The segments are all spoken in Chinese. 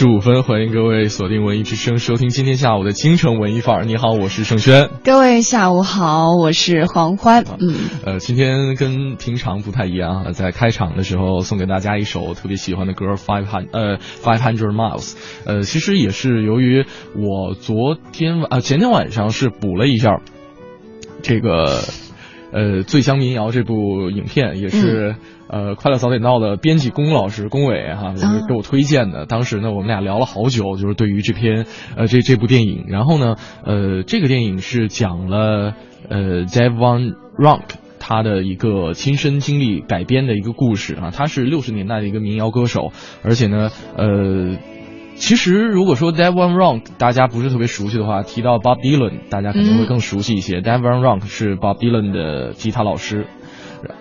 十五分，欢迎各位锁定文艺之声，收听今天下午的京城文艺范儿。你好，我是盛轩。各位下午好，我是黄欢。嗯，呃，今天跟平常不太一样啊，在开场的时候送给大家一首我特别喜欢的歌《Five Hundred》呃《Five Hundred Miles》。呃，其实也是由于我昨天晚啊前天晚上是补了一下这个呃《醉乡民谣》这部影片，也是。呃，快乐早点到的编辑龚老师龚伟哈，给我推荐的。当时呢，我们俩聊了好久，就是对于这篇呃这这部电影。然后呢，呃，这个电影是讲了呃 Dave Van Ronk 他的一个亲身经历改编的一个故事啊。他是六十年代的一个民谣歌手，而且呢，呃，其实如果说 Dave Van Ronk 大家不是特别熟悉的话，提到 Bob Dylan 大家可能会更熟悉一些。Dave Van Ronk 是 Bob Dylan 的吉他老师。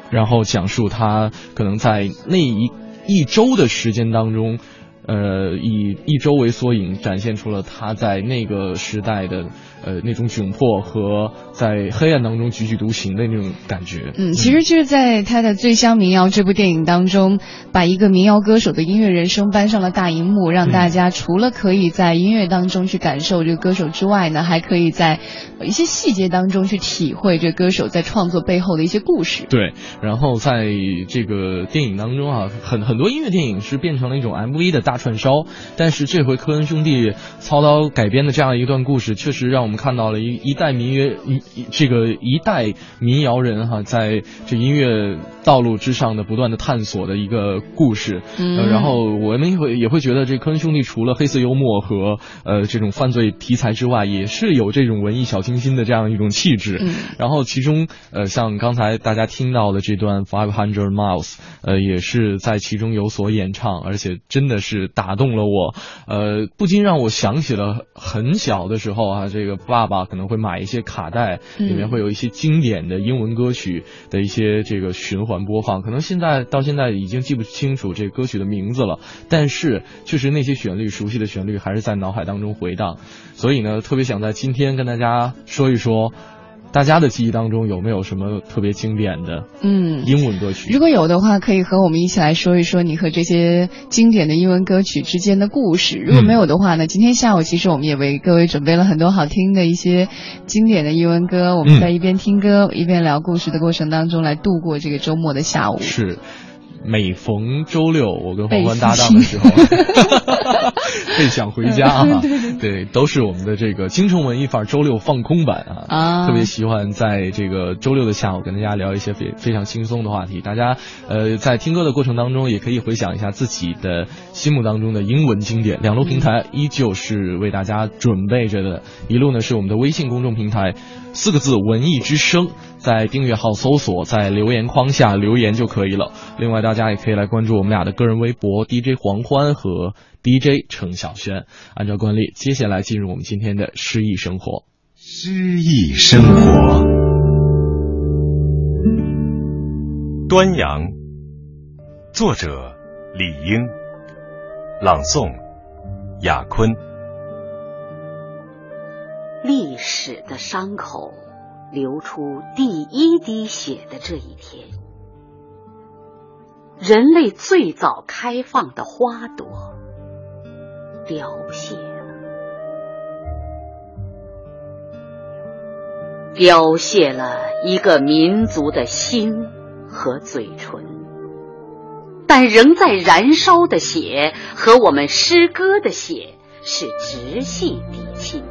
然后讲述他可能在那一一周的时间当中，呃，以一周为缩影，展现出了他在那个时代的。呃，那种窘迫和在黑暗当中踽踽独行的那种感觉。嗯，其实就是在他的《醉乡民谣》这部电影当中，把一个民谣歌手的音乐人生搬上了大荧幕，让大家除了可以在音乐当中去感受这个歌手之外呢，还可以在一些细节当中去体会这歌手在创作背后的一些故事。对，然后在这个电影当中啊，很很多音乐电影是变成了一种 MV 的大串烧，但是这回科恩兄弟操刀改编的这样一段故事，确实让。我们看到了一一代民乐一这个一代民谣人哈，在这音乐道路之上的不断的探索的一个故事。嗯，然后我们也会也会觉得这科恩兄弟除了黑色幽默和呃这种犯罪题材之外，也是有这种文艺小清新的这样一种气质。嗯，然后其中呃像刚才大家听到的这段 Five Hundred Miles，呃也是在其中有所演唱，而且真的是打动了我。呃，不禁让我想起了很小的时候啊，这个。爸爸可能会买一些卡带，里面会有一些经典的英文歌曲的一些这个循环播放。可能现在到现在已经记不清楚这歌曲的名字了，但是确实那些旋律，熟悉的旋律还是在脑海当中回荡。所以呢，特别想在今天跟大家说一说。大家的记忆当中有没有什么特别经典的嗯英文歌曲？如果有的话，可以和我们一起来说一说你和这些经典的英文歌曲之间的故事。如果没有的话呢，今天下午其实我们也为各位准备了很多好听的一些经典的英文歌。我们在一边听歌一边聊故事的过程当中，来度过这个周末的下午。是。每逢周六，我跟黄欢搭档的时候，倍 想回家啊！对，都是我们的这个京城文艺范儿周六放空版啊啊，特别喜欢在这个周六的下午跟大家聊一些非非常轻松的话题。大家呃，在听歌的过程当中，也可以回想一下自己的心目当中的英文经典。两路平台依旧是为大家准备着的，一路呢是我们的微信公众平台，四个字“文艺之声”。在订阅号搜索，在留言框下留言就可以了。另外，大家也可以来关注我们俩的个人微博 DJ 黄欢和 DJ 程晓轩。按照惯例，接下来进入我们今天的诗意生活。诗意生活，端阳，作者李英，朗诵雅坤。历史的伤口流出第一滴血的这一天，人类最早开放的花朵凋谢了，凋谢了一个民族的心和嘴唇，但仍在燃烧的血和我们诗歌的血是直系嫡亲。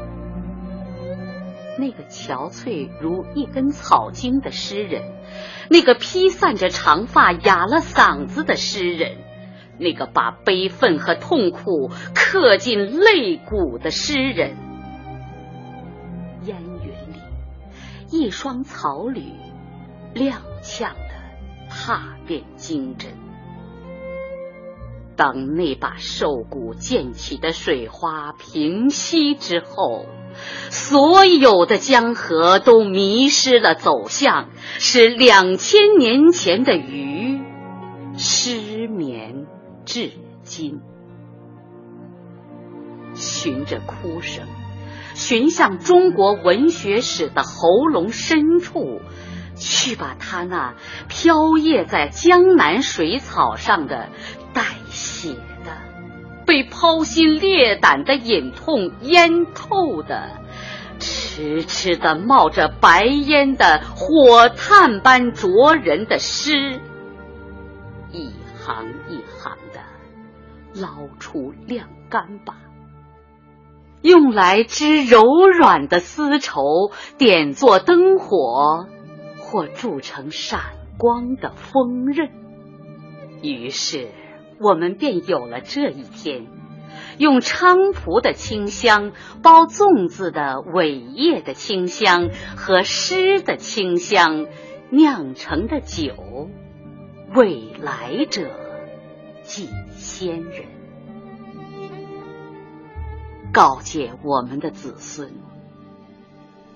那个憔悴如一根草茎的诗人，那个披散着长发哑了嗓子的诗人，那个把悲愤和痛苦刻进肋骨的诗人，烟云里，一双草履踉跄的踏遍经针。当那把瘦骨溅起的水花平息之后。所有的江河都迷失了走向，使两千年前的鱼失眠至今。循着哭声，寻向中国文学史的喉咙深处，去把他那飘曳在江南水草上的带血、被剖心裂胆的隐痛淹透的。痴痴的冒着白烟的火炭般灼人的诗，一行一行的捞出晾干吧，用来织柔软的丝绸，点作灯火，或铸成闪光的锋刃。于是，我们便有了这一天。用菖蒲的清香包粽子的苇叶的清香和诗的清香酿成的酒，未来者即先人，告诫我们的子孙，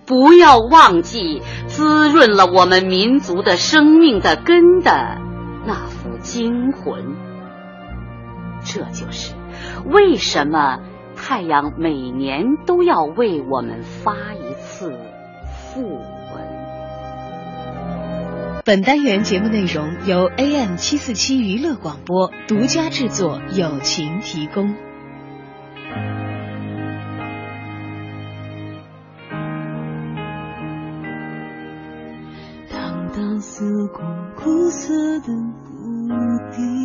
不要忘记滋润了我们民族的生命的根的那副精魂，这就是。为什么太阳每年都要为我们发一次讣文？本单元节目内容由 AM 七四七娱乐广播独家制作，友情提供。荡荡四顾，苦涩的谷底。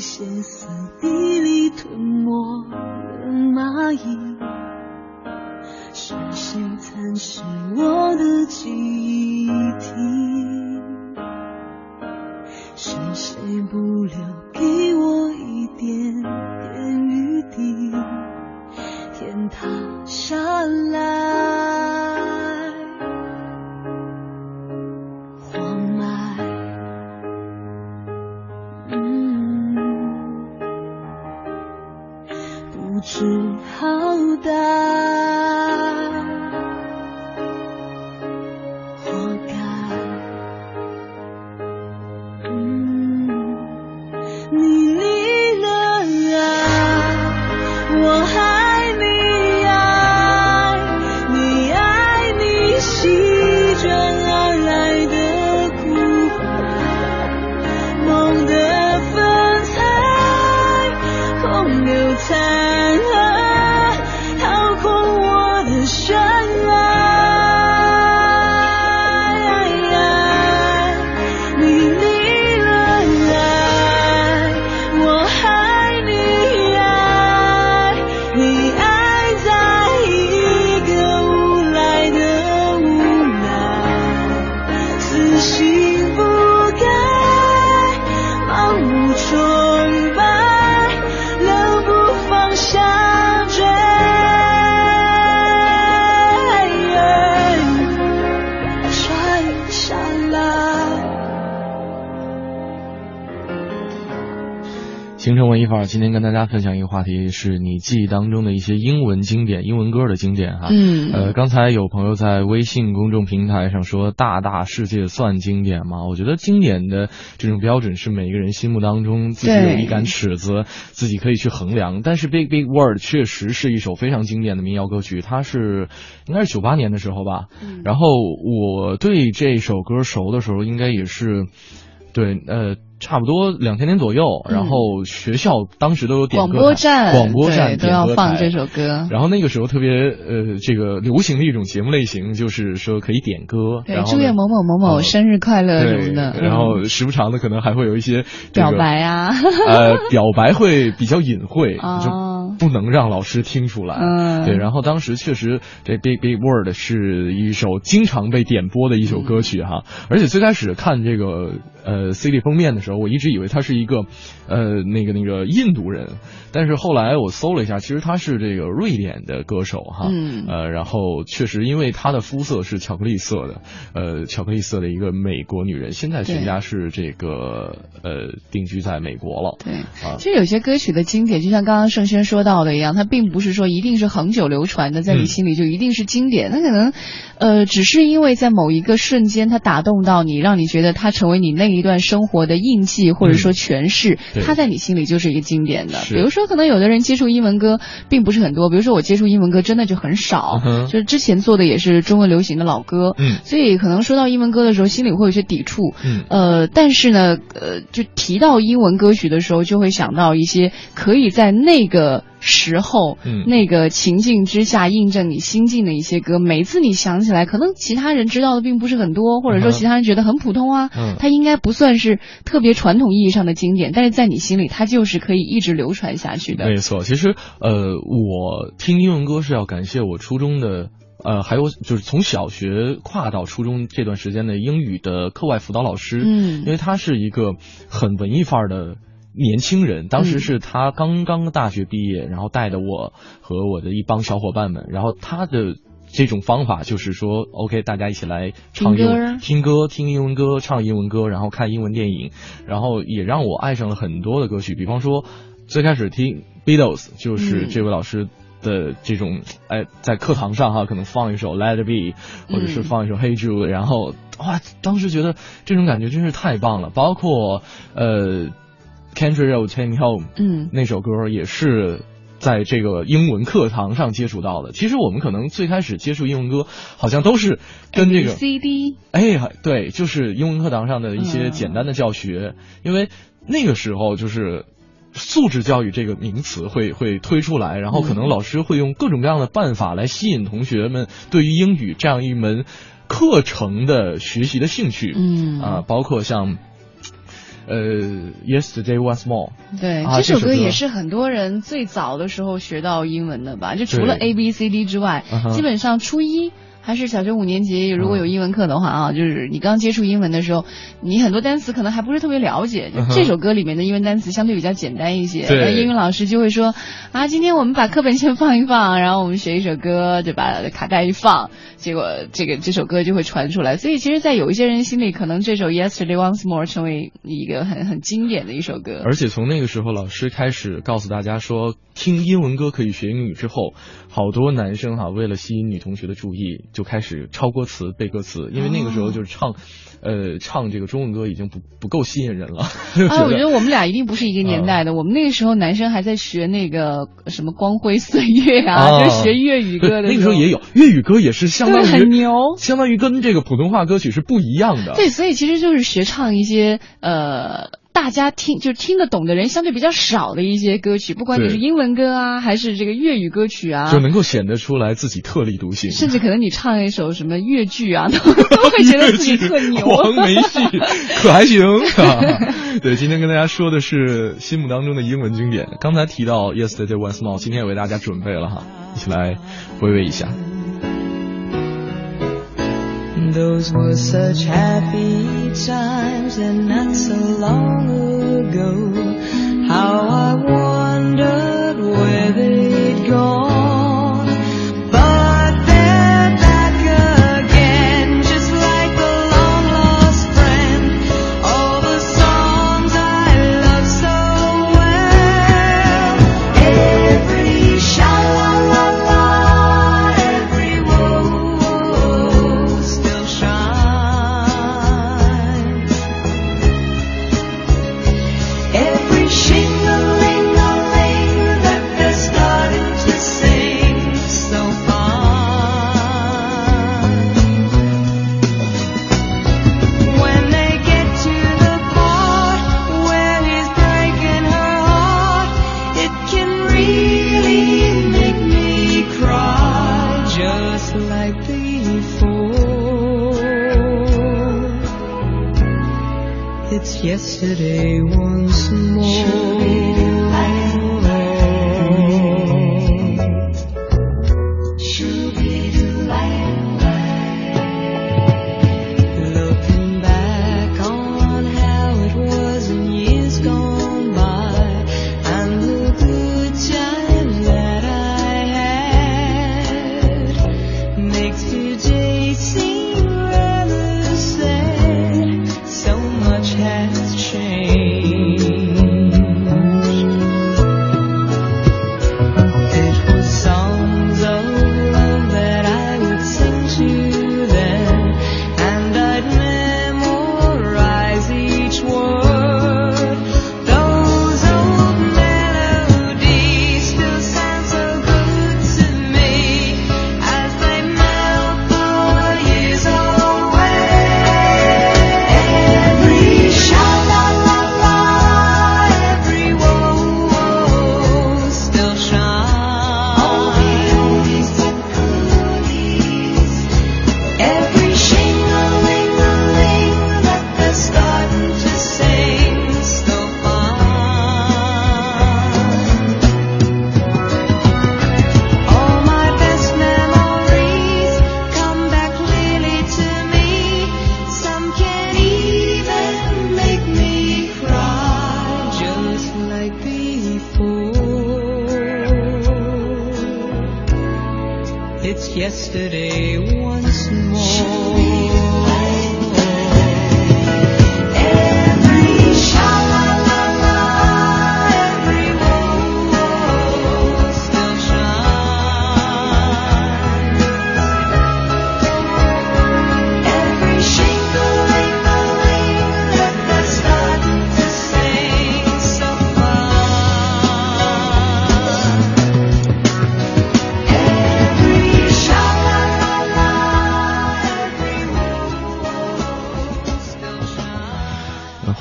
歇斯底里吞没了蚂蚁，是谁蚕食我的记忆体？是谁不留给我一点点余地？天塌下来。今天跟大家分享一个话题，是你记忆当中的一些英文经典、英文歌的经典哈。嗯呃，刚才有朋友在微信公众平台上说“大大世界算经典吗？”我觉得经典的这种标准是每个人心目当中自己有一杆尺子，自己可以去衡量。但是《Big Big World》确实是一首非常经典的民谣歌曲，它是应该是九八年的时候吧。嗯然后我对这首歌熟的时候，应该也是，对，呃，差不多两千年左右。嗯然后学校当时都有点广播站广播站都要放这首歌。然后那个时候特别呃，这个流行的一种节目类型，就是说可以点歌，对，祝愿某某某某呃生日快乐什么的。然后嗯时不常的可能还会有一些这个表白啊，呃，表白会比较隐晦，哦就不能让老师听出来。嗯对，然后当时确实这《Big Big World》是一首经常被点播的一首歌曲哈，而且最开始看这个呃 CD 封面的时候，我一直以为他是一个呃那个那个印度人，但是后来我搜了一下，其实他是这个瑞典的歌手哈，嗯呃，然后确实因为她的肤色是巧克力色的，呃，巧克力色的一个美国女人，现在全家是这个呃定居在美国了。对，啊其实有些歌曲的经典，就像刚刚盛轩说到的一样，它并不是说一定是恒久流传的，在你嗯心里就一定是经典。它可能，呃，只是因为在某一个瞬间，它打动到你，让你觉得它成为你那一段生活的印记，或者说诠释，嗯它在你心里就是一个经典的。比如说，可能有的人接触英文歌并不是很多，比如说我接触英文歌真的就很少，嗯就是之前做的也是中文流行的老歌，嗯。所以可能说到英文歌的时候，心里会有些抵触。嗯。呃，但是呢，呃，就提到英文歌曲的时候，就会想到一些可以在那个时候、嗯那个情境之下印证你心境的一些歌。每次你想起来，可能其他人知道的并不是很多，或者说其他人觉得很普通啊，嗯它应该不算是特别传统意义上的经典，但是在你心里，它就是可以一直流传下去的。没错，其实呃，我听英文歌是要感谢我初中的。呃，还有就是从小学跨到初中这段时间的英语的课外辅导老师，嗯因为他是一个很文艺范儿的年轻人，当时嗯是他刚刚大学毕业，然后带着我和我的一帮小伙伴们，然后他的这种方法就是说，OK，大家一起来唱英文听歌啊听歌、听英文歌、唱英文歌，然后看英文电影，然后也让我爱上了很多的歌曲，比方说最开始听 Beatles，就是嗯这位老师。的这种，哎，在课堂上哈，可能放一首《Let It Be》，或者是嗯放一首《Hey Jude》，然后哇，当时觉得这种感觉真是太棒了。包括呃，《Country Road Take Me Home》嗯那首歌也是在这个英文课堂上接触到的。其实我们可能最开始接触英文歌，好像都是跟这个 CD，哎，对，就是英文课堂上的一些嗯简单的教学，因为那个时候就是。素质教育这个名词会会推出来，然后可能老师会用各种各样的办法来吸引同学们对于英语这样一门课程的学习的兴趣。嗯啊，包括像呃，Yesterday Once More，对，啊这首歌歌也是很多人最早的时候学到英文的吧？就除了 A B C D 之外基本上初一。还是小学五年级，如果有英文课的话啊，就是你刚接触英文的时候，你很多单词可能还不是特别了解。这首歌里面的英文单词相对比较简单一些，对那英语老师就会说啊，今天我们把课本先放一放，然后我们学一首歌，就把卡带一放，结果这个这首歌就会传出来。所以其实，在有一些人心里，可能这首 Yesterday Once More 成为一个很很经典的一首歌。而且从那个时候，老师开始告诉大家说，听英文歌可以学英语之后，好多男生哈、为了吸引女同学的注意，就开始抄歌词、背歌词，因为那个时候就是唱，呃，唱这个中文歌已经不不够吸引人了。就哎，我觉得得我们俩一定不是一个年代的。我们那个时候男生还在学那个什么光辉岁月啊，啊就是学粤语歌的。那个时候也有粤语歌，也是相当，于很牛。相当于跟这个普通话歌曲是不一样的。对，所以其实就是学唱一些呃。大家听就听得懂的人相对比较少的一些歌曲，不管你是英文歌啊，还是这个粤语歌曲啊，就能够显得出来自己特立独行。甚至可能你唱一首什么粤剧啊，都 都会觉得自己特牛。黄梅戏可还行、啊。对，今天跟大家说的是心目当中的英文经典。刚才提到 Yesterday Once More，今天也为大家准备了哈，一起来回味一下。Those were such happy times and not so long ago. How I wondered where they'd gone.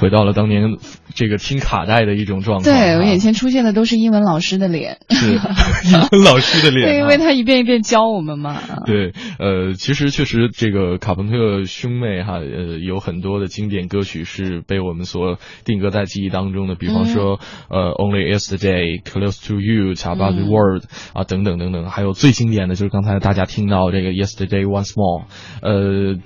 回到了当年这个听卡带的一种状态啊。对我眼前出现的都是英文老师的脸，是 英文老师的脸啊，对，因为他一遍一遍教我们嘛。对，呃，其实确实这个卡朋特兄妹哈，呃，有很多的经典歌曲是被我们所定格在记忆当中的，比方说、呃，Only Yesterday、Close to You、Talk About the 嗯 World 啊，等等等等，还有最经典的就是刚才大家听到这个 Yesterday Once More，呃。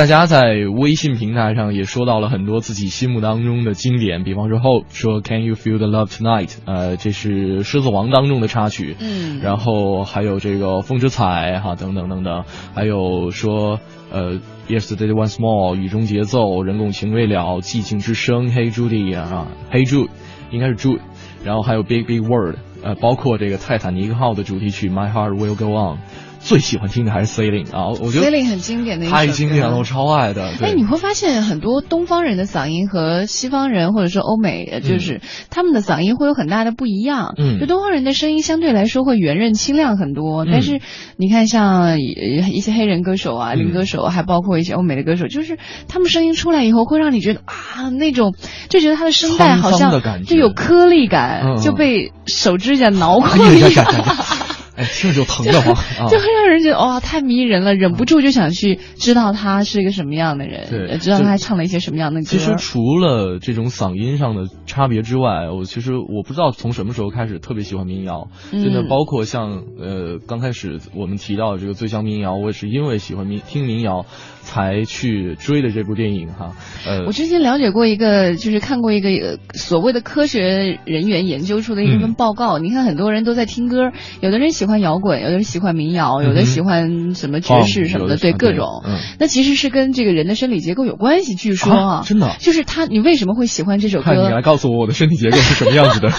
大家在微信平台上也说到了很多自己心目当中的经典，比方说 Hope 说 Can you feel the love tonight？呃，这是《狮子王》当中的插曲。嗯，然后还有这个风之彩哈等等等等，还有说呃 Yesterday Once More 雨中节奏人共情未了寂静之声 Hey Judy 啊 Hey Jude 应该是 Jude，然后还有 Big Big World 呃包括这个泰坦尼克号的主题曲 My Heart Will Go On，最喜欢听的还是 Sailing 啊，我觉得 Sailing 很经典的一首歌。太经典了，我超爱的。哎，你会发现很多东方人的嗓音和西方人或者说欧美，呃就是他们的嗓音会有很大的不一样。嗯。就东方人的声音相对来说会圆润清亮很多，嗯。但是你看像呃一些黑人歌手啊、林歌手，还包括一些欧美的歌手，就是他们声音出来以后会让你觉得啊那种，就觉得他的声带好像就有颗粒感，就被手指甲挠 哎过一样。听着就疼得慌啊！就会让人觉得哇、太迷人了，忍不住就想去知道他是一个什么样的人，知道就他唱了一些什么样的歌。其实除了这种嗓音上的差别之外，我其实我不知道从什么时候开始特别喜欢民谣，真的嗯包括像呃刚开始我们提到的这个最乡民谣，我也是因为喜欢民听民谣才去追的这部电影哈。呃我，之前了解过一个，就是看过一个呃所谓的科学人员研究出的一份嗯报告。你看很多人都在听歌，有的人喜欢摇滚，有的人喜欢民谣，有的喜欢什么爵士哦什么的，对对各种。嗯那其实是跟这个人的生理结构有关系，据说啊，真的。就是他，你为什么会喜欢这首歌你来？告诉我我的身体结构是什么样子的。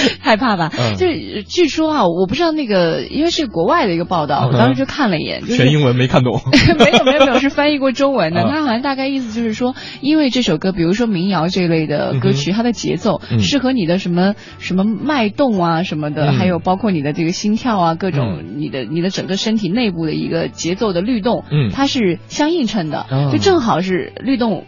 害怕吧？嗯就是据说啊，我不知道那个，因为是国外的一个报道，我当时就看了一眼，就是全英文没看懂。没有没有没有，是翻译过中文的。他好像大概意思就是说，因为这首歌，比如说民谣这类的歌曲，它的节奏嗯适合你的什么什么脉动啊什么的，嗯还有包括你的这个心跳啊，各种你的你的整个身体内部的一个节奏的律动，嗯它是相映衬的哦，就正好是律动。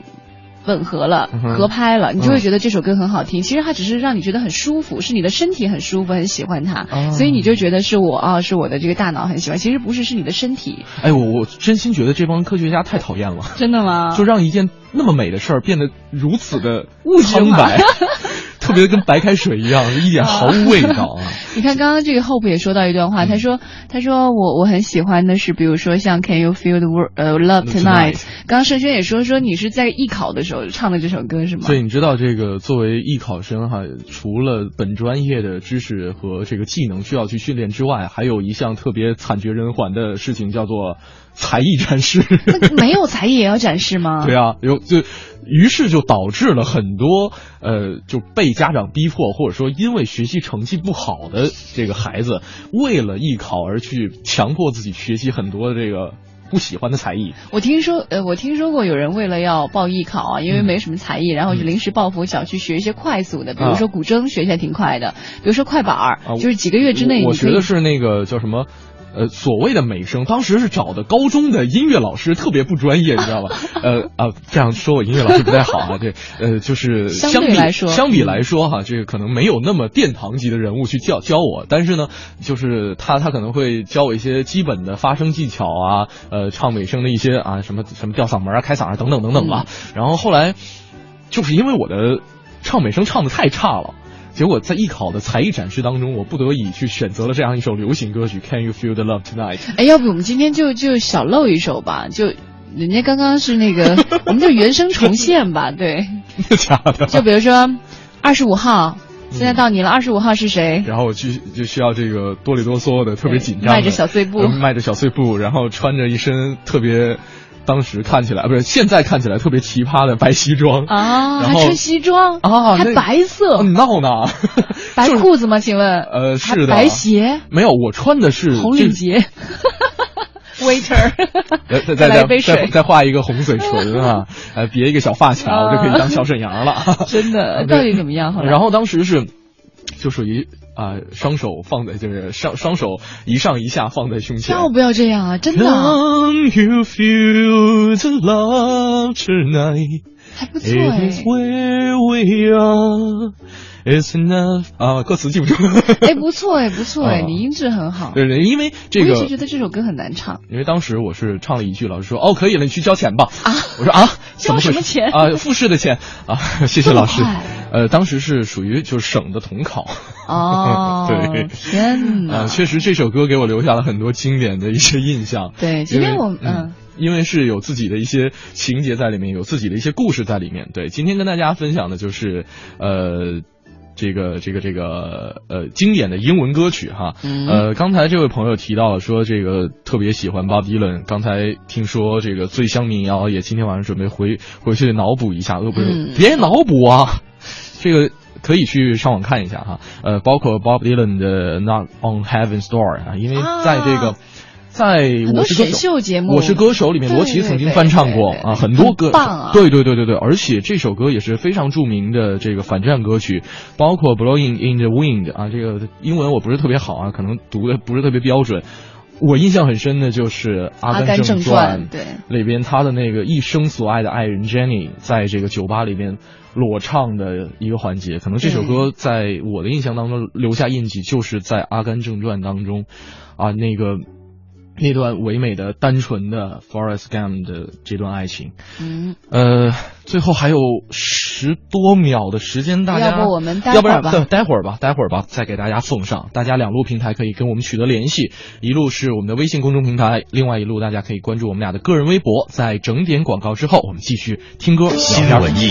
吻合了、嗯合拍了，你就嗯会觉得这首歌很好听。其实它只是让你觉得很舒服，是你的身体很舒服，很喜欢它，哦所以你就觉得是我啊，是我的这个大脑很喜欢。其实不是，是你的身体。哎，我我真心觉得这帮科学家太讨厌了。真的吗？就让一件那么美的事儿变得如此的物质化苍白，特别跟白开水一样，一点毫无味道啊！你看，刚刚这个 Hope 也说到一段嗯话，他说：“他说我我很喜欢的是，比如说像 Can you feel the world 呃 love tonight。Tonight 刚刚盛轩也说说你是在艺考的时候唱的这首歌是吗？所以你知道，这个作为艺考生哈，除了本专业的知识和这个技能需要去训练之外，还有一项特别惨绝人寰的事情，叫做才艺展示。那没有才艺也要展示吗？对啊，有就，于是就导致了很多呃，就被家长逼迫，或者说因为学习成绩不好的这个孩子，为了艺考而去强迫自己学习很多的这个不喜欢的才艺。我听说，呃，我听说过有人为了要报艺考啊，因为嗯没什么才艺，然后就临时抱佛脚去学一些快速的，比如啊说古筝学起来挺快的，比如说快板儿，啊就是几个月之内我学的是那个叫什么？呃，所谓的美声，当时是找的高中的音乐老师，特别不专业，你知道吧？呃啊，这样说我音乐老师不太好啊。这呃，就是相相比对来说相比来说哈，这个可能没有那么殿堂级的人物去教教我，但是呢，就是他他可能会教我一些基本的发声技巧啊，呃，唱美声的一些啊什么什么吊嗓门啊、开嗓啊等等等等吧。然后后来就是因为我的唱美声唱的太差了。结果在艺考的才艺展示当中，我不得已去选择了这样一首流行歌曲《Can You Feel the Love Tonight》。哎，要不我们今天就就小露一首吧，就人家刚刚是那个，我们就原声重现吧，对，真的假的？就比如说二十五号，现在到你了，二十五号是谁？然后我就就需要这个哆里哆嗦的，特别紧张，迈着小碎步呃迈着小碎步，然后穿着一身特别，当时看起来不是现在看起来特别奇葩的白西装啊，然后还穿西装还啊还白色，你闹呢？白裤子吗？请问？呃，是的，白鞋，没有，我穿的是红领结。waiter，再再再来再一杯水再再画一个红嘴唇啊，呃，别一个小发卡，我就可以当小沈阳了。真的，到底怎么样？然后当时是就属于啊、双手放在就是上双手一上一下放在胸前。要不要这样啊？真的啊 Can you feel the love tonight? 还不错哎 It's enough 啊，歌词记不住。哎，不错哎，不错哎，啊你音质很好。对对，因为这个我一直觉得这首歌很难唱。因为当时我是唱了一句，老师说哦可以了，你去交钱吧。啊我说啊，交什么钱啊？复试的钱啊，谢谢老师。呃，当时是属于就是省的统考。哦，对天哪！啊，确实这首歌给我留下了很多经典的一些印象。对，今天我们嗯。因为是有自己的一些情节在里面，有自己的一些故事在里面。对，今天跟大家分享的就是呃。这个这个这个呃经典的英文歌曲哈，嗯。呃，刚才这位朋友提到了说这个特别喜欢 Bob Dylan，刚才听说这个醉乡民谣也今天晚上准备回回去脑补一下，呃不是、嗯。别脑补啊，这个可以去上网看一下哈，呃，包括 Bob Dylan 的 Not on Heaven's Door 啊，因为在这个。啊在我是歌选秀节目我是歌手里面，罗琦曾经翻唱过啊，很多歌，棒啊对对对对对，而且这首歌也是非常著名的这个反战歌曲，包括 Blowing in the Wind 啊，这个英文我不是特别好啊，可能读的不是特别标准。我印象很深的就是《阿阿甘正正传传》对里边他的那个一生所爱的爱人 Jenny 在这个酒吧里面裸唱的一个环节，可能这首歌在我的印象当中留下印记，就是在《阿甘正传》当中啊那个。那段唯美的、单纯的 Forest Gump 的这段爱情，嗯，呃，最后还有十多秒的时间，大家要不我们待要不然会儿吧对待会儿吧，待会儿吧，再给大家奉上。大家两路平台可以跟我们取得联系，一路是我们的微信公众平台，另外一路大家可以关注我们俩的个人微博。在整点广告之后，我们继续听歌新聊天。文艺，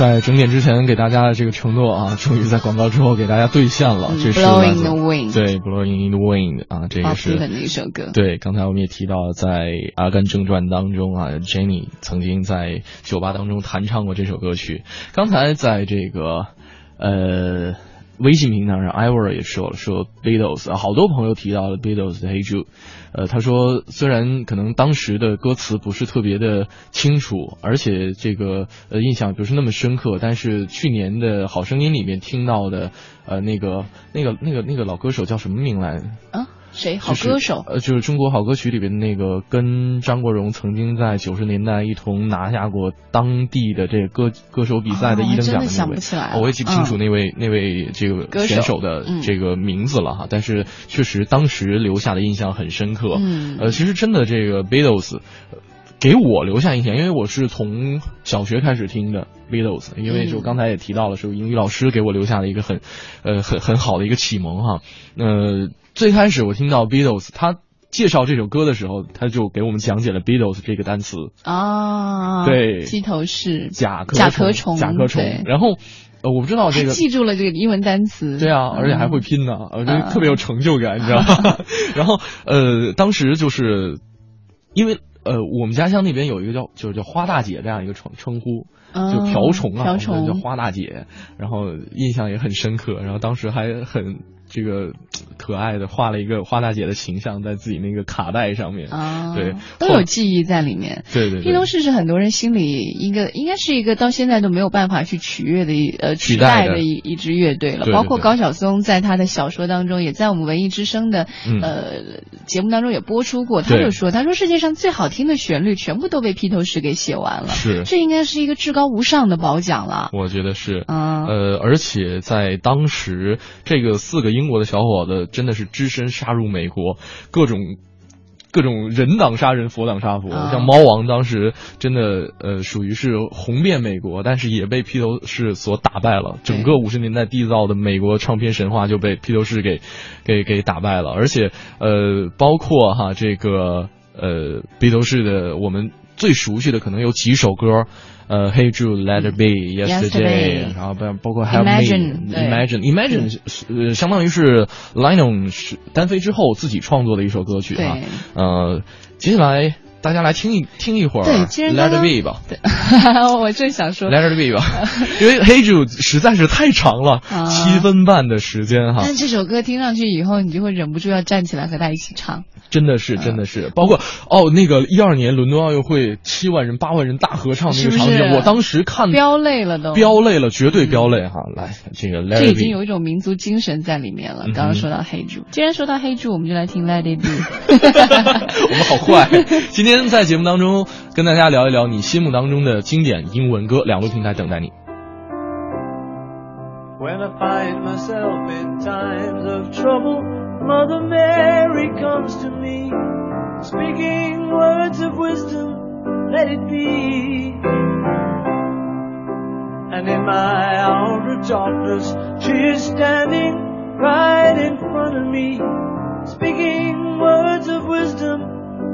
在整点之前给大家的这个承诺啊，终于在广告之后给大家兑现了。这是对，Blowing in the Wind 啊，这巴个是普的那首歌。对，刚才我们也提到，在《阿甘正传》当中啊，Jenny 曾经在酒吧当中弹唱过这首歌曲。刚才在这个呃微信平台上，Ivor 也说了说 Beatles，啊好多朋友提到了 Beatles 的《Hey Jude》。呃，他说虽然可能当时的歌词不是特别的清楚，而且这个呃印象不是那么深刻，但是去年的好声音里面听到的呃那个那个那个那个老歌手叫什么名来？啊，谁？好就是歌手。呃，就是中国好歌曲里边的那个，跟张国荣曾经在九十年代一同拿下过当地的这个歌歌手比赛的哦一等奖真的想那位，不起来哦我也记不清楚嗯那位、那位这个选手的嗯这个名字了哈，但是确实当时留下的印象很深刻。嗯呃，其实真的这个 Beatles。呃给我留下印象，因为我是从小学开始听的 Beatles，因为就嗯刚才也提到了，是英语老师给我留下了一个很，呃，很很好的一个启蒙哈。呃，最开始我听到 Beatles，他介绍这首歌的时候，他就给我们讲解了 Beatles 这个单词，啊，对鸡头是甲壳甲壳虫，甲壳虫。然后，呃，我不知道这个记住了这个英文单词。对啊，而且还会嗯拼呢，我觉得嗯特别有成就感，你知道吗？然后呃，当时就是因为呃，我们家乡那边有一个叫就是叫花大姐这样一个称称呼，嗯就瓢虫啊，瓢虫叫花大姐，然后印象也很深刻，然后当时还很这个可爱的画了一个花大姐的形象在自己那个卡带上面，啊，对，都有记忆在里面。对对对，披头士是很多人心里一个，应该是一个到现在都没有办法去取悦的一呃取取代的一一支乐队了。对对对。包括高晓松在他的小说当中，也在我们文艺之声的、嗯。呃节目当中也播出过。他就说，他说世界上最好听的旋律全部都被披头士给写完了，是。这应该是一个至高无上的褒奖了。我觉得是，嗯。呃，而且在当时，这个四个英国的小伙子真的是只身杀入美国，各种各种人挡杀人，佛挡杀佛。啊像猫王当时真的呃属于是红遍美国，但是也被披头士所打败了。整个五十年代缔造的美国唱片神话就被披头士给给给打败了，而且呃，包括哈这个呃披头士的我们最熟悉的可能有几首歌。呃，Hey Jude、Let It Be、Yesterday，Yesterday 然后包包括还有 Me Imagine，对 Imagine Imagine，呃，相当于是 Lionel 是单飞之后自己创作的一首歌曲啊。呃，接下来大家来听一听一会儿对其实 Let 刚 It 刚 Be 吧。对，我正想说，Let It Be 吧，因为 Hey Jude 实在是太长了，啊七分半的时间哈。但这首歌听上去以后，你就会忍不住要站起来和他一起唱。真的是，真的是，包括哦，那个一二年伦敦奥运会七万人、八万人大合唱那个场景，是我当时看飙泪了都飙泪了，绝对飙泪哈！来，这个 Let 这已经有一种民族精神在里面了。嗯刚刚说到黑猪，既然说到黑猪，我们就来听 Let It Be。我们好坏。今天天在节目当中跟大家聊一聊你心目当中的经典英文歌，两路平台等待你。When I find myself in times of trouble, Mother Mary comes to me, speaking words of wisdom, let it be. And in my hour of darkness, she is standing right in front of me, speaking words of wisdom,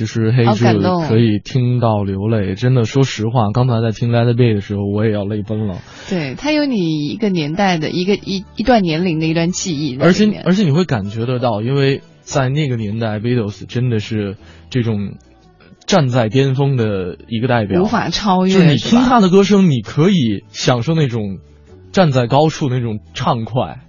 其实黑好感动猪可以听到流泪。真的，说实话，刚才在听《Let It Be》的时候，我也要泪崩了。对，它有你一个年代的一个一一段年龄的一段记忆而且而且你会感觉得到，因为在那个年代，Beatles 真的是这种站在巅峰的一个代表，无法超越。就是你听他的歌声，你可以享受那种站在高处那种畅快。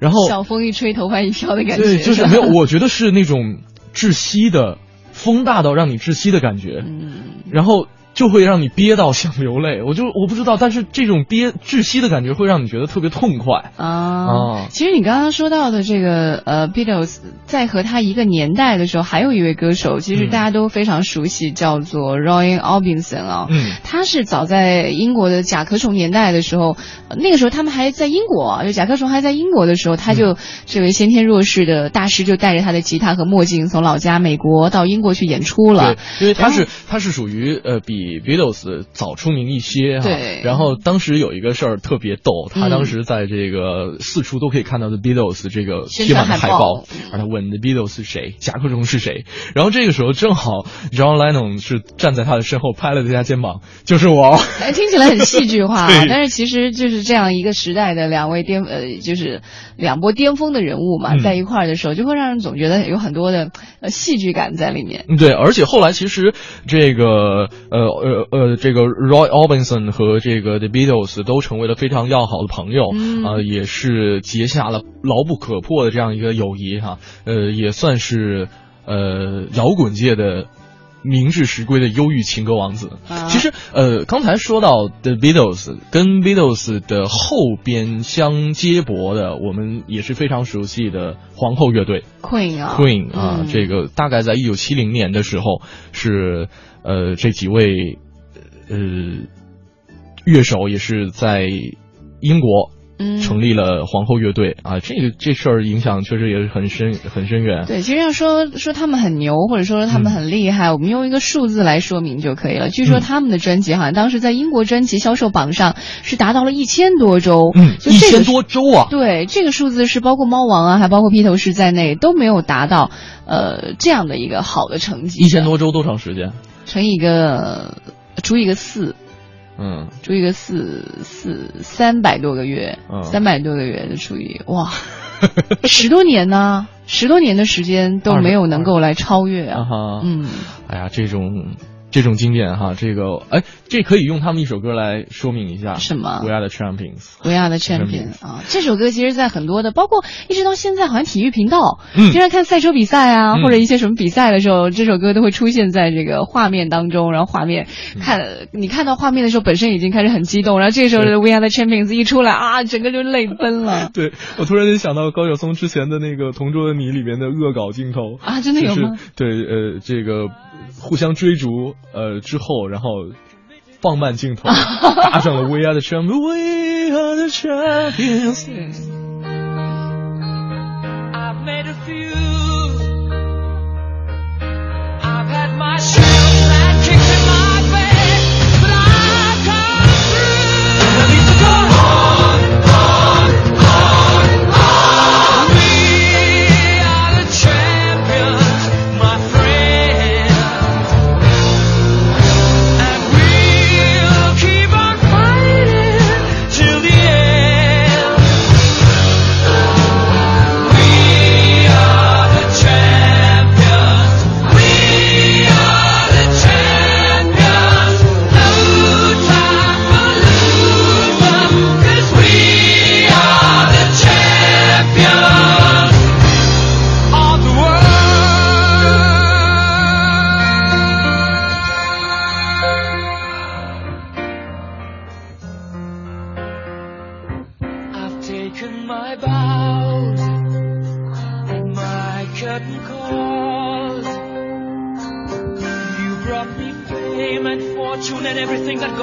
然后小风一吹，头发一飘的感觉。对，就是没有，我觉得是那种窒息的，风大到让你窒息的感觉，嗯，然后就会让你憋到想流泪。我就我不知道，但是这种憋窒息的感觉会让你觉得特别痛快。啊啊，其实你刚刚说到的这个呃，Beatles 在和他一个年代的时候，还有一位歌手，其实嗯大家都非常熟悉，叫做 Roy Orbison 啊。嗯他是早在英国的甲壳虫年代的时候，呃那个时候他们还在英国啊，就甲壳虫还在英国的时候，他嗯就这位先天弱势的大师就带着他的吉他和墨镜从老家美国到英国去演出了对。，因为他是他是属于呃比 Beatles 早出名一些哈。对然后当时有一个事儿特别逗，他嗯当时在这个四处都可以看到的 Beatles 这个宣贴满的海报而，他问 The Beatles 是谁，甲壳虫是谁。然后这个时候正好 John Lennon 是站在他的身后拍了他肩膀，就是我。哎，听起来很戏剧化啊，但是其实就是这样一个时代的两位巅呃，就是两波巅峰的人物嘛，嗯在一块儿的时候，就会让人总觉得有很多的呃戏剧感在里面。嗯对，而且后来其实这个呃呃呃，这个 Roy Orbison 和这个 The Beatles 都成为了非常要好的朋友，嗯呃，也是结下了牢不可破的这样一个友谊哈，呃，也算是呃摇滚界的。名至实归的忧郁情歌王子。啊其实，呃，刚才说到 The Beatles，跟 Beatles 的后边相接驳的，我们也是非常熟悉的皇后乐队。Queen 啊 Queen 啊，嗯这个大概在一九七零年的时候，是呃这几位呃乐手也是在英国嗯成立了皇后乐队啊，这个这事儿影响确实也是很深很深远。对，其实要说说他们很牛，或者说他们很厉害，我们用一个数字来说明就可以了。据说嗯他们的专辑好像当时在英国专辑销售榜上是达到了一千多周，嗯，就这个千多周啊，对，这个数字是包括猫王啊，还包括披头士在内都没有达到呃这样的一个好的成绩的。一千多周多长时间？乘以一个除以一个四，嗯，除以一个四四三百多个月，嗯。三百多个月的除以哇，十多年呢，十多年的时间都没有能够来超越啊。啊哈，嗯，哎呀，这种这种经典哈，这个哎，这可以用他们一首歌来说明一下。什么 We are the champions。We Are the champions 啊，这首歌其实，在很多的，包括一直到现在，好像体育频道，嗯经常看赛车比赛啊，嗯或者一些什么比赛的时候，这首歌都会出现在这个画面当中。然后画面嗯看，你看到画面的时候，本身已经开始很激动，然后这个时候的 We Are the Champions 一出来啊，整个就泪奔了 对我突然间想到高晓松之前的那个《同桌的你》里面的恶搞镜头啊，真的有吗？就是对，呃，这个互相追逐，呃之后，然后放慢镜头，搭上了 We Are the Champions，We Are the Champions。I've made a few. I've had my share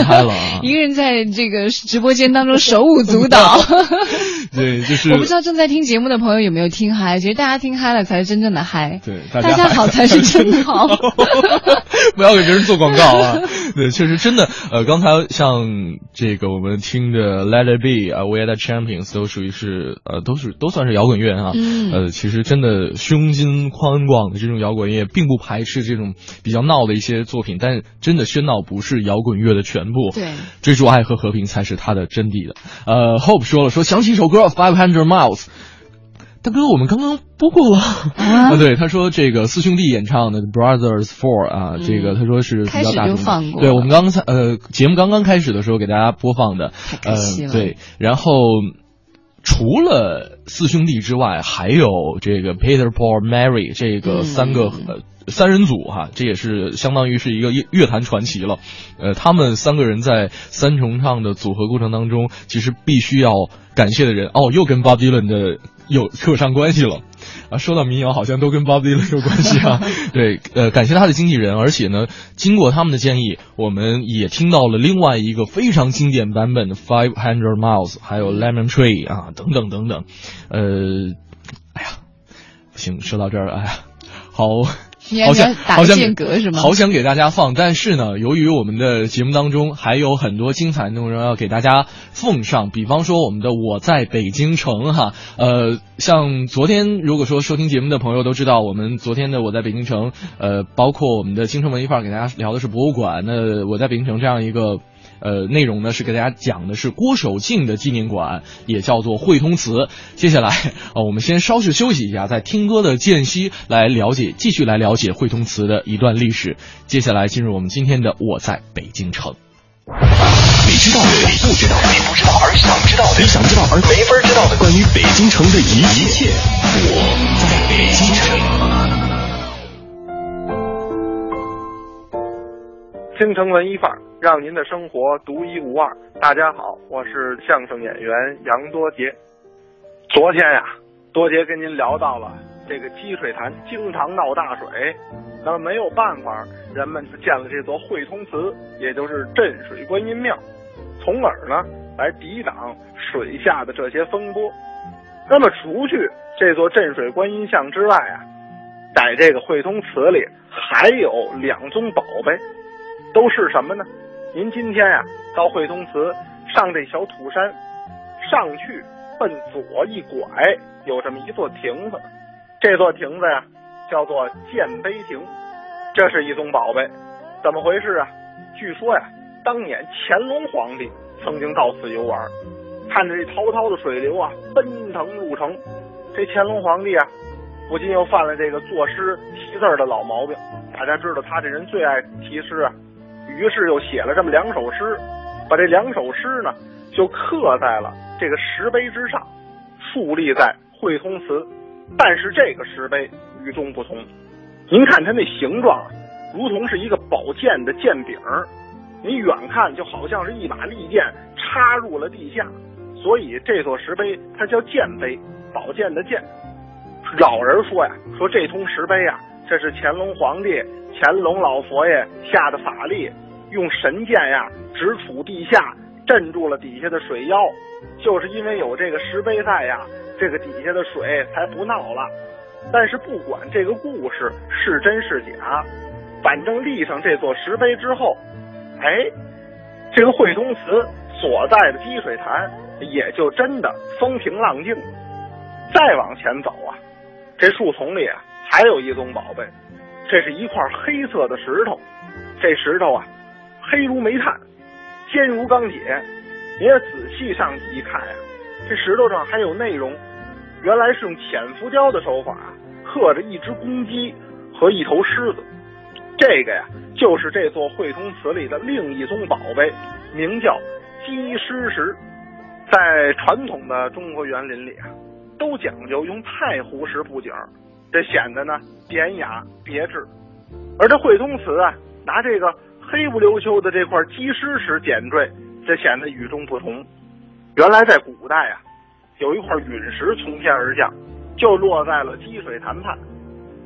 一个人在这个直播间当中手舞足蹈。对，就是我不知道正在听节目的朋友有没有听嗨，其实大家听嗨了才是真正的嗨。对，大家家好才是真好。不要给别人做广告啊！对，确实真的，呃，刚才像这个我们听的《Let It Be》啊，《We Are the Champions》都属于是呃，都是都算是摇滚乐啊。嗯呃，其实真的胸襟宽广的这种摇滚乐，并不排斥这种比较闹的一些作品，但真的喧闹不是摇滚乐的全部。对，追逐爱和和平才是它的真谛的。呃，Hope 说了，说想起一首歌《Five Hundred Miles》。大哥，我们刚刚播过了。啊？对，他说这个四兄弟演唱的《Brothers Four》啊，这个他说是比较大众放过对，我们刚刚才呃节目刚刚开始的时候给大家播放的，呃对，然后除了四兄弟之外，还有这个 Peter Paul Mary 这个三个、嗯呃三人组哈，这也是相当于是一个乐乐坛传奇了。呃，他们三个人在三重唱的组合过程当中，其实必须要感谢的人哦，又跟 Bob Dylan 的有扯上关系了。啊，说到民谣，好像都跟 Bob Dylan 有关系啊。对，呃，感谢他的经纪人，而且呢，经过他们的建议，我们也听到了另外一个非常经典版本的 Five Hundred Miles，还有 Lemon Tree 啊，等等等等。呃，哎呀，不行，说到这儿，哎呀，好。你好想你要打好想间隔是吗好想给大家放，但是呢，由于我们的节目当中还有很多精彩内容要给大家奉上，比方说我们的《我在北京城》哈，呃，像昨天如果说收听节目的朋友都知道，我们昨天的《我在北京城》，呃，包括我们的京城文艺范儿给大家聊的是博物馆，那我在北京城这样一个。呃，内容呢是给大家讲的是郭守敬的纪念馆，也叫做汇通祠。接下来啊、呃我们先稍事休息一下，在听歌的间隙来了解，继续来了解汇通祠的一段历史。接下来进入我们今天的《我在北京城》。你知道的，你不知道，你不知道而想知道的，你想知道而没法知道的，关于北京城的一一切，我在北京城。京城文艺范儿，让您的生活独一无二。大家好，我是相声演员杨多杰。昨天呀、多杰跟您聊到了这个积水潭经常闹大水，那么没有办法，人们就建了这座汇通祠，也就是镇水观音庙，从而呢来抵挡水下的这些风波。那么除去这座镇水观音像之外啊，在这个汇通祠里还有两宗宝贝。都是什么呢？您今天呀、到汇通祠上这小土山，上去奔左一拐，有这么一座亭子。这座亭子呀，叫做建碑亭，这是一宗宝贝。怎么回事啊？据说呀，当年乾隆皇帝曾经到此游玩，看着这滔滔的水流啊，奔腾入城。这乾隆皇帝啊，不禁又犯了这个作诗题字的老毛病。大家知道他这人最爱题诗啊，于是又写了这么两首诗，把这两首诗呢就刻在了这个石碑之上，竖立在汇通祠。但是这个石碑与众不同，您看它那形状，如同是一个宝剑的剑柄儿，你远看就好像是一把利剑插入了地下，所以这座石碑它叫剑碑，宝剑的剑。老人说呀，说这通石碑呀，这是乾隆皇帝、乾隆老佛爷下的法力，用神剑呀直杵地下，镇住了底下的水妖。就是因为有这个石碑在呀，这个底下的水才不闹了。但是不管这个故事是真是假，反正立上这座石碑之后，哎，这个汇通祠所在的积水潭也就真的风平浪静。再往前走啊，这树丛里啊还有一宗宝贝，这是一块黑色的石头，这石头啊黑如煤炭，坚如钢铁。您仔细上去一看呀、这石头上还有内容，原来是用浅浮雕的手法刻着一只公鸡和一头狮子。这个呀，就是这座汇通祠里的另一宗宝贝，名叫鸡狮石。在传统的中国园林里啊，都讲究用太湖石布景，这显得呢典雅别致。而这汇通祠啊，拿这个黑不溜秋的这块鸡尸石点缀，这显得与众不同。原来在古代啊，有一块陨石从天而降，就落在了积水潭畔。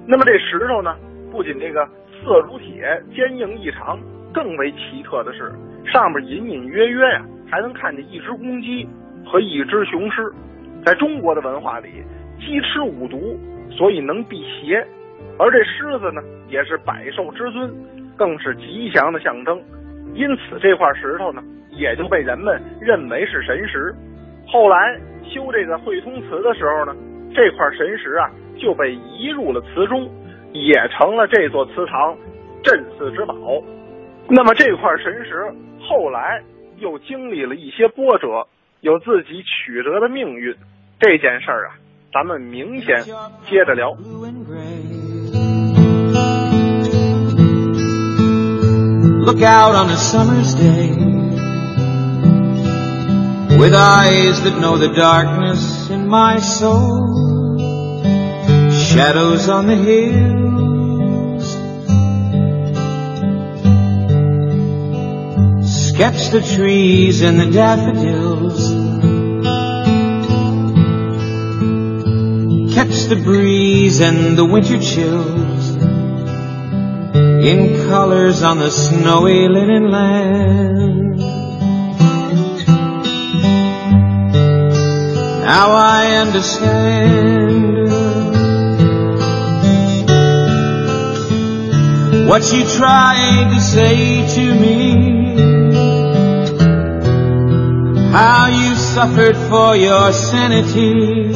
那么这石头呢，不仅这个色如铁，坚硬异常。更为奇特的是，上面隐隐约约呀，还能看见一只公鸡和一只雄狮。在中国的文化里，鸡吃五毒，所以能辟邪，而这狮子呢，也是百兽之尊，更是吉祥的象征。因此，这块石头呢，也就被人们认为是神石。后来修这个汇通祠的时候呢，这块神石啊，就被移入了祠中，也成了这座祠堂镇寺之宝。那么这块神石后来又经历了一些波折，有自己曲折的命运。这件事儿啊，咱们明天接着聊。 Look out on a summer's day with eyes that know the darkness in my soul. Shadows on the hills. Sketch the trees and the daffodils. Catch the breeze and the winter chills in colors on the snowy linen land. Now I understand what you tried to say to me. How you suffered for your sanity.